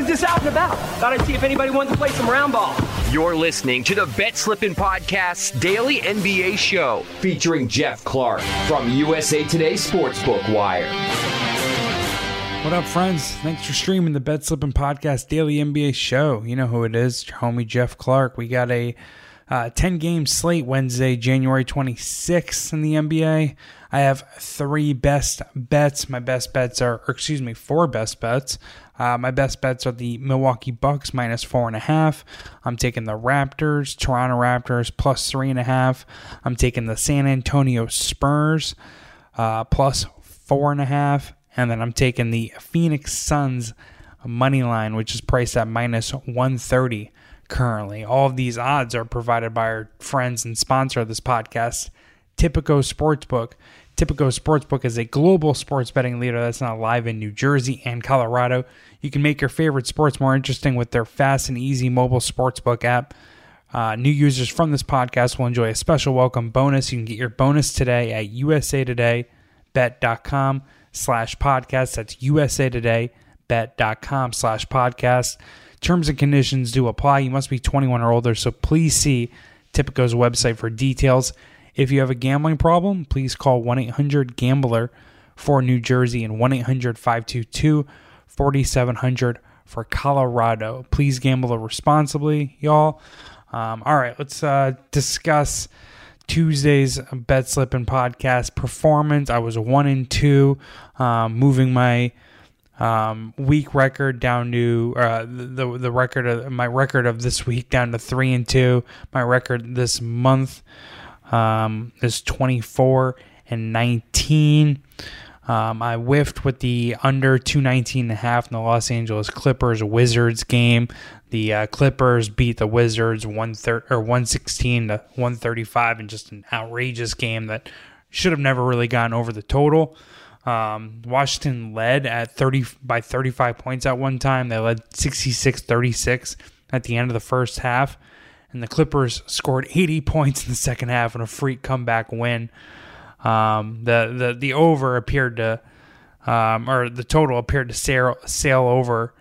I was just out and about. Thought I'd see if anybody wanted to play some round ball. You're listening to the Bet Slippin' Podcast's daily NBA show featuring Geoff Clark from USA Today Sportsbook Wire. What up, friends? Thanks for streaming the Bet Slippin' Podcast daily NBA show. You know who it is, your homie Geoff Clark. We got a uh, 10 game slate Wednesday, January 26th in the NBA. I have three best bets. My best bets are, or excuse me, four best bets. Uh, my best bets are the Milwaukee Bucks minus four and a half. I'm taking the Raptors, Toronto Raptors plus three and a half. I'm taking the San Antonio Spurs uh, plus four and a half. And then I'm taking the Phoenix Suns money line, which is priced at minus 130 currently. All of these odds are provided by our friends and sponsor of this podcast, Tipico Sportsbook. Tipico Sportsbook is a global sports betting leader that's now live in New Jersey and Colorado. You can make your favorite sports more interesting with their fast and easy mobile sportsbook app. Uh, new users from this podcast will enjoy a special welcome bonus. You can get your bonus today at usatodaybet.com slash podcast. That's usatodaybet.com slash podcast. Terms and conditions do apply. You must be 21 or older, so please see Tipico's website for details. If you have a gambling problem, please call 1 800 Gambler for New Jersey and 1 800 522 4700 for Colorado. Please gamble responsibly, y'all. Um, all right, let's uh, discuss Tuesday's Bet Slippin' podcast performance. I was one and two, um, moving my um, week record down to uh, the the record of my record of this week down to three and two. My record this month um, is twenty four and nineteen. Um, I whiffed with the under 219 and a half in the Los Angeles Clippers Wizards game. The uh, Clippers beat the Wizards 130 or 116 to 135 in just an outrageous game that should have never really gotten over the total. Um, Washington led at 30 by 35 points at one time. They led 66-36 at the end of the first half, and the Clippers scored 80 points in the second half in a freak comeback win. Um, the the the over appeared to, um, or the total appeared to sail sail over.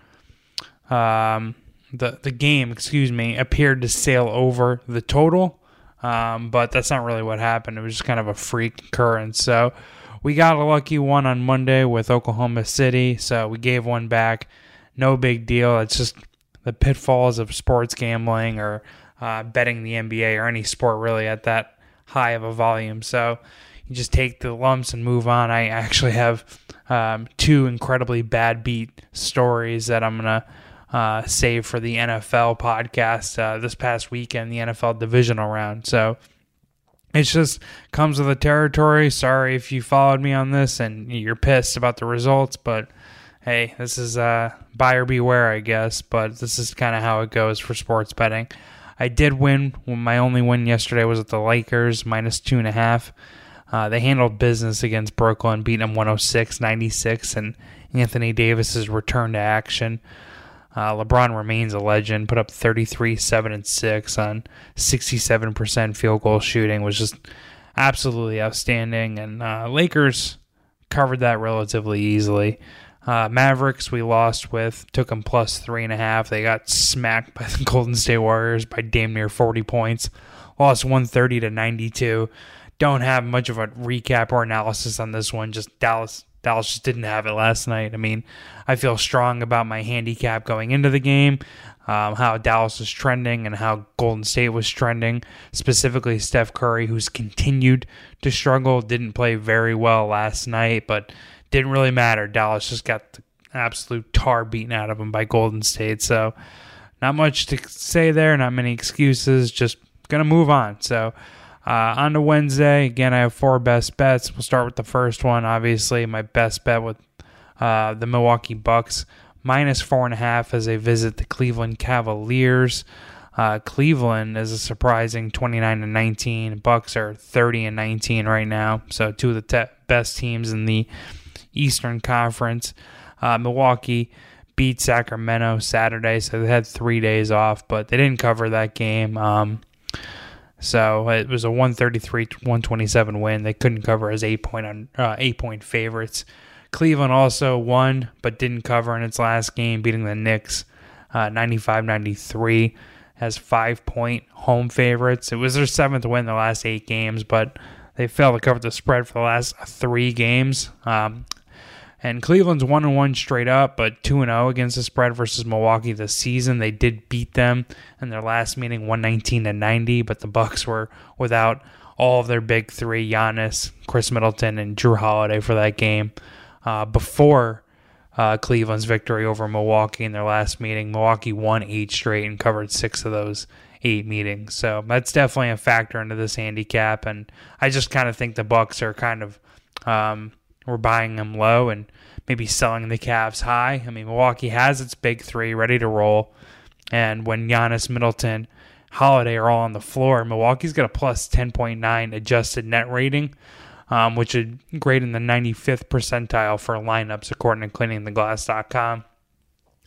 Um, the the game, excuse me, appeared to sail over the total, um, but that's not really what happened. It was just kind of a freak occurrence. So we got a lucky one on Monday with Oklahoma City, so we gave one back. No big deal. It's just the pitfalls of sports gambling or uh, betting the NBA or any sport really at that high of a volume. So you just take the lumps and move on. I actually have um, two incredibly bad beat stories that I'm gonna uh, save for the NFL podcast uh, this past weekend, the NFL divisional round. So it just comes with the territory. Sorry if you followed me on this and you're pissed about the results, but hey, this is uh, buyer beware, I guess. But this is kind of how it goes for sports betting. I did win. My only win yesterday was at the Lakers minus two and a half. Uh, they handled business against Brooklyn, beating them 106 96, and Anthony Davis's return to action. Uh, LeBron remains a legend, put up 33, 7, and 6 on 67% field goal shooting, was just absolutely outstanding. And uh, Lakers covered that relatively easily. Uh, Mavericks, we lost with, took them plus 3.5. They got smacked by the Golden State Warriors by damn near 40 points. Lost 130 to 92 don't have much of a recap or analysis on this one. Just Dallas Dallas just didn't have it last night. I mean, I feel strong about my handicap going into the game, um, how Dallas was trending and how Golden State was trending. Specifically, Steph Curry, who's continued to struggle, didn't play very well last night, but didn't really matter. Dallas just got the absolute tar beaten out of them by Golden State. So, not much to say there, not many excuses. Just gonna move on. So. Uh, on to Wednesday, again, I have four best bets. We'll start with the first one. Obviously, my best bet with uh, the Milwaukee Bucks minus four and a half as they visit the Cleveland Cavaliers. Uh, Cleveland is a surprising 29 and 19. Bucks are 30 and 19 right now. So two of the te- best teams in the Eastern Conference. Uh, Milwaukee beat Sacramento Saturday, so they had three days off, but they didn't cover that game. Um, so it was a 133-127 win. They couldn't cover as eight point on uh, eight point favorites. Cleveland also won, but didn't cover in its last game, beating the Knicks uh, 95-93 as five point home favorites. It was their seventh win in the last eight games, but they failed to cover the spread for the last three games. Um, and Cleveland's one and one straight up, but two and zero against the spread versus Milwaukee this season. They did beat them in their last meeting, one nineteen to ninety, but the Bucks were without all of their big three: Giannis, Khris Middleton, and Jrue Holiday for that game. Uh, before uh, Cleveland's victory over Milwaukee in their last meeting, Milwaukee won eight straight and covered six of those eight meetings. So that's definitely a factor into this handicap, and I just kind of think the Bucks are kind of um, we're buying them low and maybe selling the Cavs high. I mean, Milwaukee has its big three ready to roll, and when Giannis, Middleton, Holiday are all on the floor, Milwaukee's got a plus 10.9 adjusted net rating, um, which is great in the 95th percentile for lineups according to cleaningtheglass.com.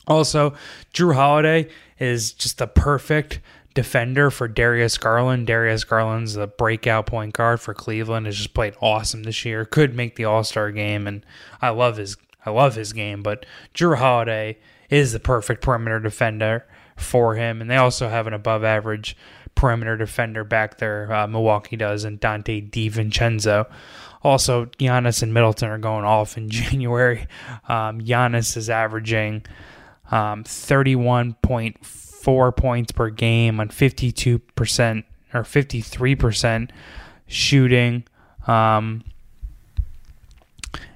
Also, Jrue Holiday is just the perfect defender for Darius Garland. Darius Garland's the breakout point guard for Cleveland. Has just played awesome this year. Could make the All Star game, and I love his I love his game. But Jrue Holiday is the perfect perimeter defender for him, and they also have an above average perimeter defender back there. Uh, Milwaukee does, and Donte DiVincenzo. Also, Giannis and Middleton are going off in January. Um, Giannis is averaging um, 31.4 points per game on 52% or 53% shooting. Um,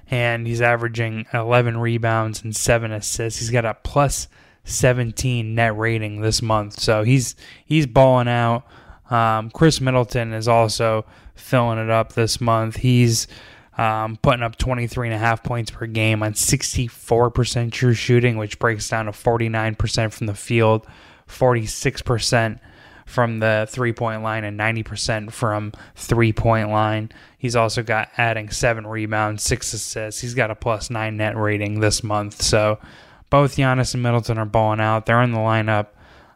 and he's averaging 11 rebounds and 7 assists. He's got a plus 17 net rating this month. So he's he's balling out. Um, Khris Middleton is also filling it up this month. He's um, putting up 23 and a half points per game on 64% true shooting, which breaks down to 49% from the field, 46% from the three point line, and 90% from three point line. He's also got adding seven rebounds, six assists. He's got a plus nine net rating this month. So both Giannis and Middleton are balling out. They're in the lineup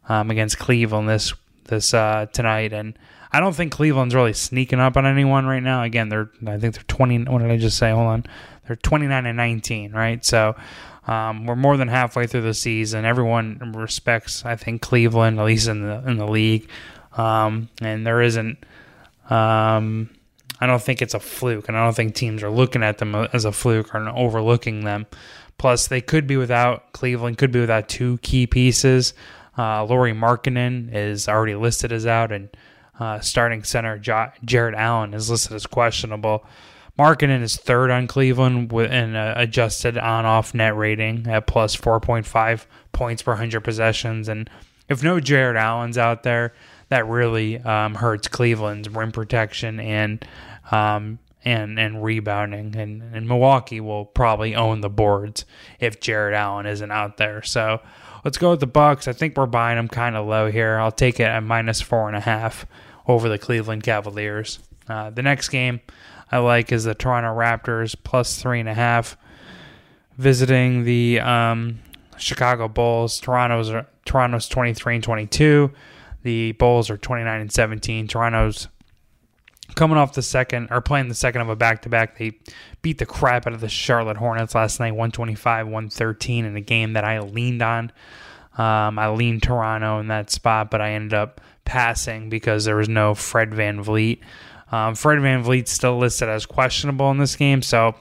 um, against Cleveland this this uh, tonight, and I don't think Cleveland's really sneaking up on anyone right now. Again, they're I think they're twenty. What did I just say? Hold on, they're twenty nine and nineteen, right? So um, we're more than halfway through the season. Everyone respects, I think, Cleveland at least in the in the league, um, and there isn't. Um, I don't think it's a fluke, and I don't think teams are looking at them as a fluke or overlooking them. Plus, they could be without Cleveland, could be without two key pieces. Uh, Lauri Markkanen is already listed as out, and uh, starting center jo- Jarrett Allen is listed as questionable. Markkanen is third on Cleveland with an uh, adjusted on-off net rating at plus 4.5 points per 100 possessions, and if no Jarrett Allen's out there, that really um, hurts Cleveland's rim protection and um, and and rebounding. And, and Milwaukee will probably own the boards if Jarrett Allen isn't out there. So let's go with the Bucks. I think we're buying them kind of low here. I'll take it at minus four and a half over the Cleveland Cavaliers. Uh, the next game I like is the Toronto Raptors plus three and a half, visiting the um, Chicago Bulls. Toronto's are, Toronto's twenty three and twenty two. The Bulls are twenty nine and seventeen. Toronto's coming off the second or playing the second of a back to back. They beat the crap out of the Charlotte Hornets last night, 125 113 in a game that I leaned on. Um, I leaned Toronto in that spot, but I ended up passing because there was no Fred VanVleet. Um, Fred VanVleet's still listed as questionable in this game, so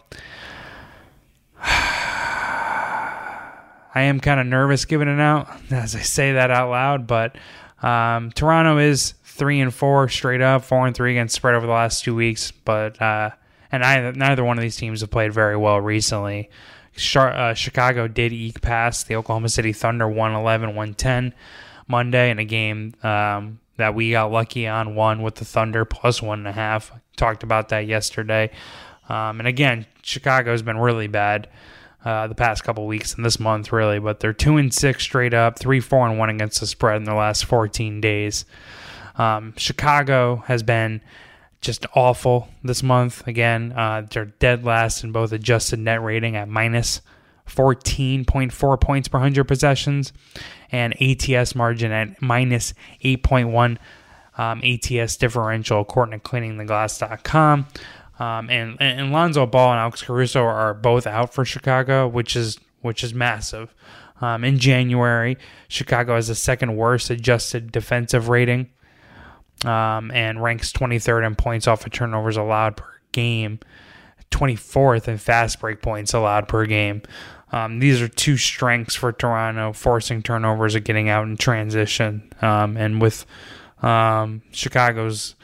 I am kind of nervous giving it out as I say that out loud. But um, Toronto is three and four straight up, four and three against spread over the last two weeks. But uh, and neither, neither one of these teams have played very well recently. Uh, Chicago did eke past the Oklahoma City Thunder 111 110 Monday in a game um, that we got lucky on, one with the Thunder plus one and a half. Talked about that yesterday. Um, and again, Chicago's been really bad. uh, the past couple weeks and this month, really. But they're two and six straight up, three, four, and one against the spread in the last 14 days. Um, Chicago has been just awful this month. Again, uh, they're dead last in both adjusted net rating at minus 14.4 points per 100 possessions and ATS margin at minus 8.1 um, ATS differential, according to cleaningtheglass.com. Um, and, and Lonzo Ball and Alex Caruso are both out for Chicago, which is which is massive. Um, in January, Chicago has the second worst adjusted defensive rating um, and ranks 23rd in points off of turnovers allowed per game, 24th in fast break points allowed per game. Um, these are two strengths for Toronto, forcing turnovers and getting out in transition. Um, and with um, Chicago's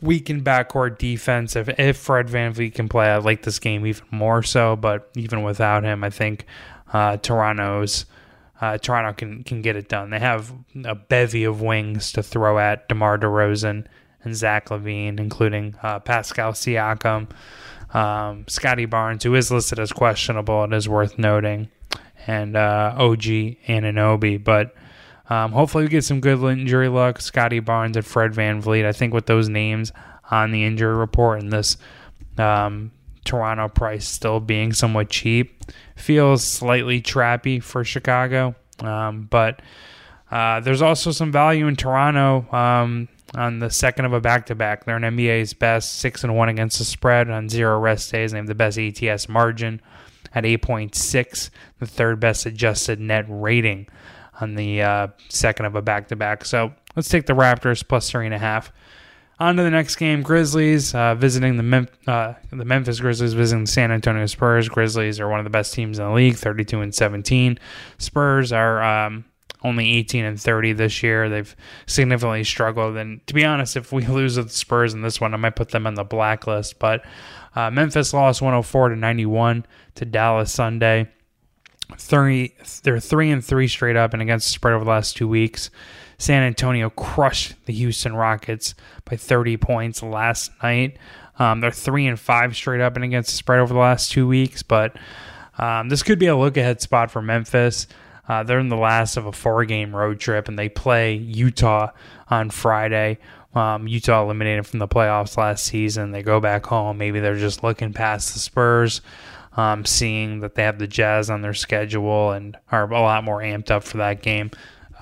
weakened backcourt defense, if, if Fred VanVleet can play, I like this game even more so. But even without him, I think uh, Toronto's uh, Toronto can can get it done. They have a bevy of wings to throw at DeMar DeRozan and Zach LaVine, including uh, Pascal Siakam, um, Scottie Barnes, who is listed as questionable. It is worth noting, and uh, OG Anunoby. But um, hopefully, we get some good injury luck. Scottie Barnes and Fred VanVleet. I think with those names on the injury report and this um, Toronto price still being somewhat cheap feels slightly trappy for Chicago. Um, but uh, there's also some value in Toronto um, on the second of a back to back. They're an NBA's best, six and one against the spread on zero rest days. They have the best ATS margin at 8.6, the third best adjusted net rating on the uh, second of a back to back. So let's take the Raptors plus three and a half. On to the next game, Grizzlies uh, visiting the Mem- uh, the Memphis Grizzlies visiting the San Antonio Spurs. Grizzlies are one of the best teams in the league, 32 and 17. Spurs are um, only 18 and 30 this year. They've significantly struggled, and to be honest, if we lose the Spurs in this one, I might put them on the blacklist. But uh, Memphis lost 104 to 91 to Dallas Sunday. Three, they're three and three straight up, and against the spread over the last two weeks. San Antonio crushed the Houston Rockets by 30 points last night. Um, they're three and five straight up and against the spread over the last two weeks, but um, this could be a look ahead spot for Memphis. Uh, they're in the last of a four game road trip, and they play Utah on Friday. Um, Utah eliminated from the playoffs last season. They go back home. Maybe they're just looking past the Spurs, um, seeing that they have the Jazz on their schedule and are a lot more amped up for that game.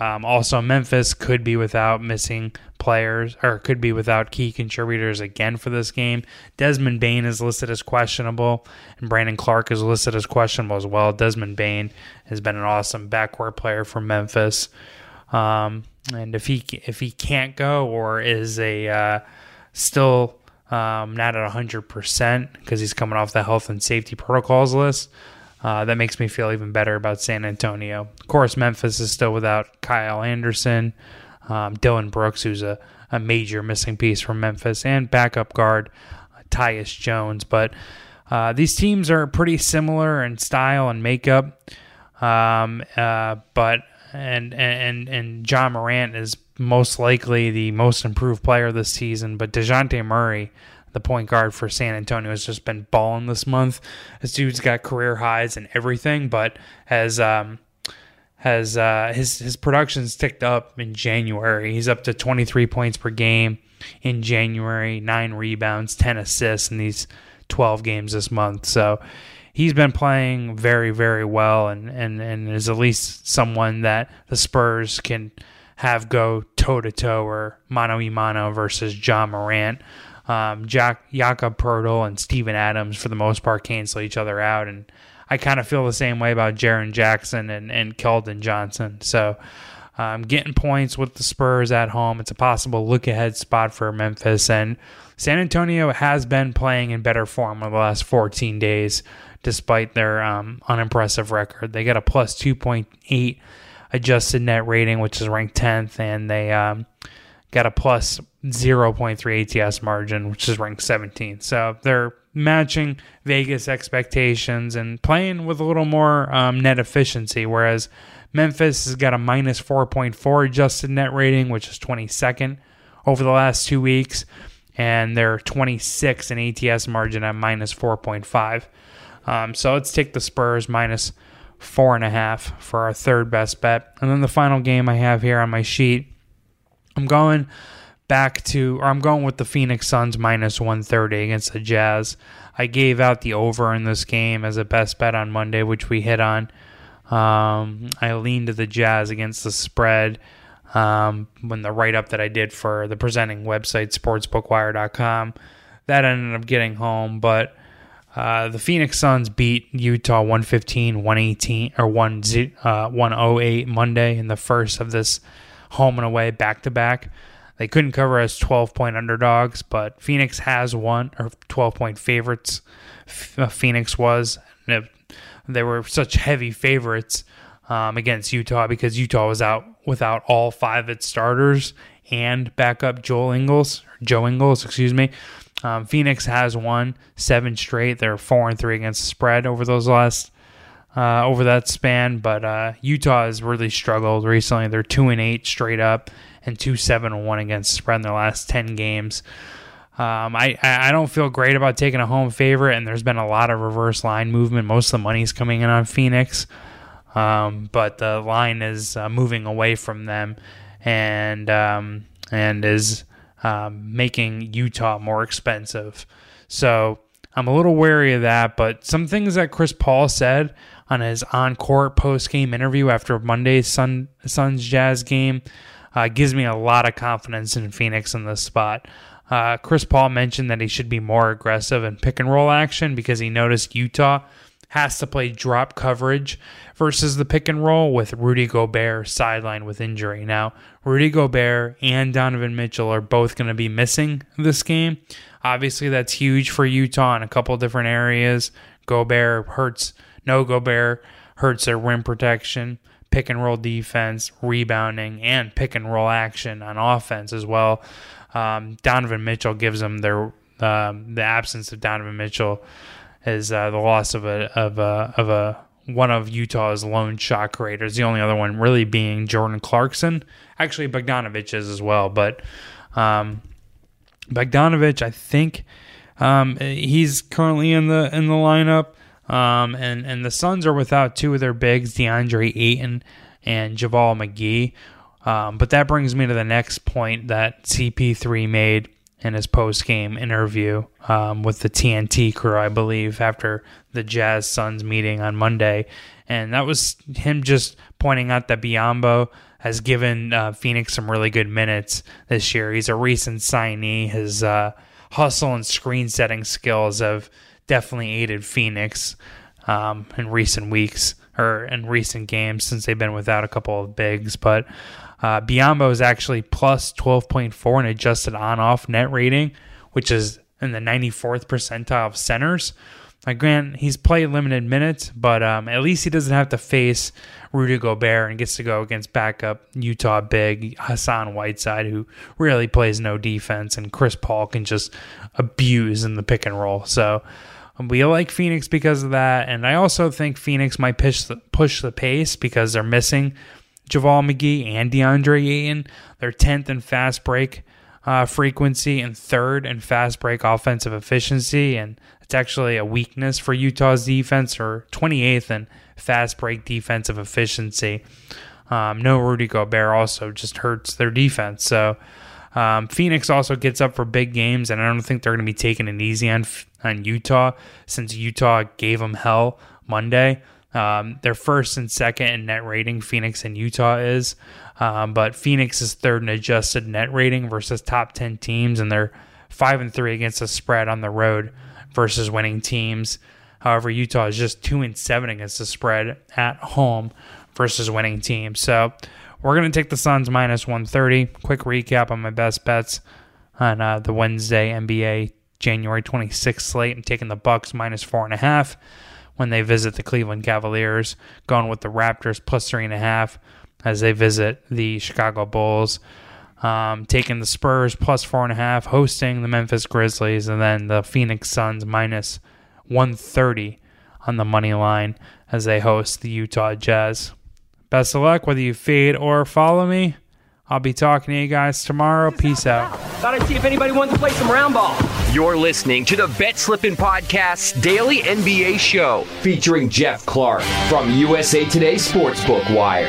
Um, also, Memphis could be without missing players or could be without key contributors again for this game. Desmond Bane is listed as questionable, and Brandon Clarke is listed as questionable as well. Desmond Bane has been an awesome backcourt player for Memphis, um, and if he if he can't go or is a uh, still um, not at hundred percent because he's coming off the health and safety protocols list. Uh, that makes me feel even better about San Antonio. Of course, Memphis is still without Kyle Anderson, um, Dillon Brooks, who's a, a major missing piece from Memphis, and backup guard uh, Tyus Jones. But uh, these teams are pretty similar in style and makeup. Um, uh, but and and and Ja Morant is most likely the most improved player this season. But Dejounte Murray the point guard for San Antonio has just been balling this month. This dude's got career highs and everything, but has um, has uh, his his production's ticked up in January. He's up to 23 points per game in January, nine rebounds, 10 assists in these 12 games this month. So he's been playing very very well, and and and is at least someone that the Spurs can have go toe to toe or mano a mano versus John Morant um, Jack Jakob Poeltl and Steven Adams for the most part cancel each other out, and I kind of feel the same way about Jaren Jackson and and Keldon Johnson. So. Um, getting points with the Spurs at home. It's a possible look ahead spot for Memphis. And San Antonio has been playing in better form over the last 14 days, despite their um, unimpressive record. They got a plus 2.8 adjusted net rating, which is ranked 10th, and they um, got a plus 0.3 ATS margin, which is ranked 17. So they're matching Vegas expectations and playing with a little more um, net efficiency, whereas Memphis has got a minus 4.4 adjusted net rating, which is 22nd over the last two weeks, and they're 26 in ATS margin at minus 4.5. Um, so let's take the Spurs minus four and a half for our third best bet. And then the final game I have here on my sheet, I'm going back to, or I'm going with the Phoenix Suns minus 130 against the Jazz. I gave out the over in this game as a best bet on Monday, which we hit on. Um, I leaned to the Jazz against the spread um, when the write up that I did for the presenting website, sportsbookwire.com, that ended up getting home. But uh, the Phoenix Suns beat Utah 115, 118, or 1, uh, 108 Monday in the first of this home and away back to back. They couldn't cover as 12 point underdogs, but Phoenix has won, or 12 point favorites. Uh, Phoenix was. They were such heavy favorites um, against Utah because Utah was out without all five of its starters and backup Joel Ingles, Joe Ingles, excuse me. Um, Phoenix has won seven straight. They're four and three against the spread over those last uh, over that span. But uh, Utah has really struggled recently. They're two and eight straight up and two seven and one against spread in their last ten games. Um, I I don't feel great about taking a home favorite, and there's been a lot of reverse line movement. Most of the money's coming in on Phoenix, um, but the line is uh, moving away from them, and um, and is um, making Utah more expensive. So I'm a little wary of that. But some things that Chris Paul said on his on-court post-game interview after Monday's Sun Suns Jazz game uh, gives me a lot of confidence in Phoenix in this spot. Uh, Chris Paul mentioned that he should be more aggressive in pick and roll action because he noticed Utah has to play drop coverage versus the pick and roll with Rudy Gobert sidelined with injury. Now, Rudy Gobert and Donovan Mitchell are both going to be missing this game. Obviously, that's huge for Utah in a couple different areas. Gobert hurts, no Gobert hurts their rim protection, pick and roll defense, rebounding, and pick and roll action on offense as well. Um, Donovan Mitchell gives them their um, the absence of Donovan Mitchell is uh, the loss of a of a of a one of Utah's lone shot creators. The only other one really being Jordan Clarkson. Actually, Bogdanovic is as well, but um, Bogdanovic, I think um, he's currently in the in the lineup. Um, and and the Suns are without two of their bigs, DeAndre Ayton and JaVale McGee. Um, but that brings me to the next point that CP3 made in his post game interview um, with the TNT crew, I believe, after the Jazz Suns meeting on Monday. And that was him just pointing out that Biyombo has given uh, Phoenix some really good minutes this year. He's a recent signee. His uh, hustle and screen setting skills have definitely aided Phoenix um, in recent weeks or in recent games since they've been without a couple of bigs. But uh, Biyombo is actually plus 12.4 in adjusted on off net rating, which is in the 94th percentile of centers. Like grant, he's played limited minutes, but um, at least he doesn't have to face Rudy Gobert and gets to go against backup Utah big Hassan Whiteside, who really plays no defense, and Chris Paul can just abuse in the pick and roll. So um, we like Phoenix because of that, and I also think Phoenix might push the, push the pace because they're missing JaVale McGee and DeAndre Ayton. They're 10th in fast break uh, frequency and third in fast break offensive efficiency. And it's actually a weakness for Utah's defense, or 28th in fast break defensive efficiency. Um, no Rudy Gobert also just hurts their defense. So um, Phoenix also gets up for big games, and I don't think they're going to be taking it easy on on Utah since Utah gave them hell Monday. Um, they're first and second in net rating. Phoenix and Utah is, um, but Phoenix is third in adjusted net rating versus top ten teams, and they're five and three against the spread on the road versus winning teams. However, Utah is just two and seven against the spread at home versus winning teams. So we're gonna take the Suns minus one thirty. Quick recap on my best bets on uh, the Wednesday NBA January 26th slate. I'm taking the Bucks minus four and a half when they visit the Cleveland Cavaliers, going with the Raptors plus three and a half as they visit the Chicago Bulls. Um, taking the Spurs plus four and a half, hosting the Memphis Grizzlies, and then the Phoenix Suns minus 130 on the money line as they host the Utah Jazz. Best of luck, whether you fade or follow me. I'll be talking to you guys tomorrow. Peace out. Thought I'd see if anybody wanted to play some round ball. You're listening to the Bet Slippin' Podcast Daily NBA Show featuring Geoff Clark from USA Today Sportsbook Wire.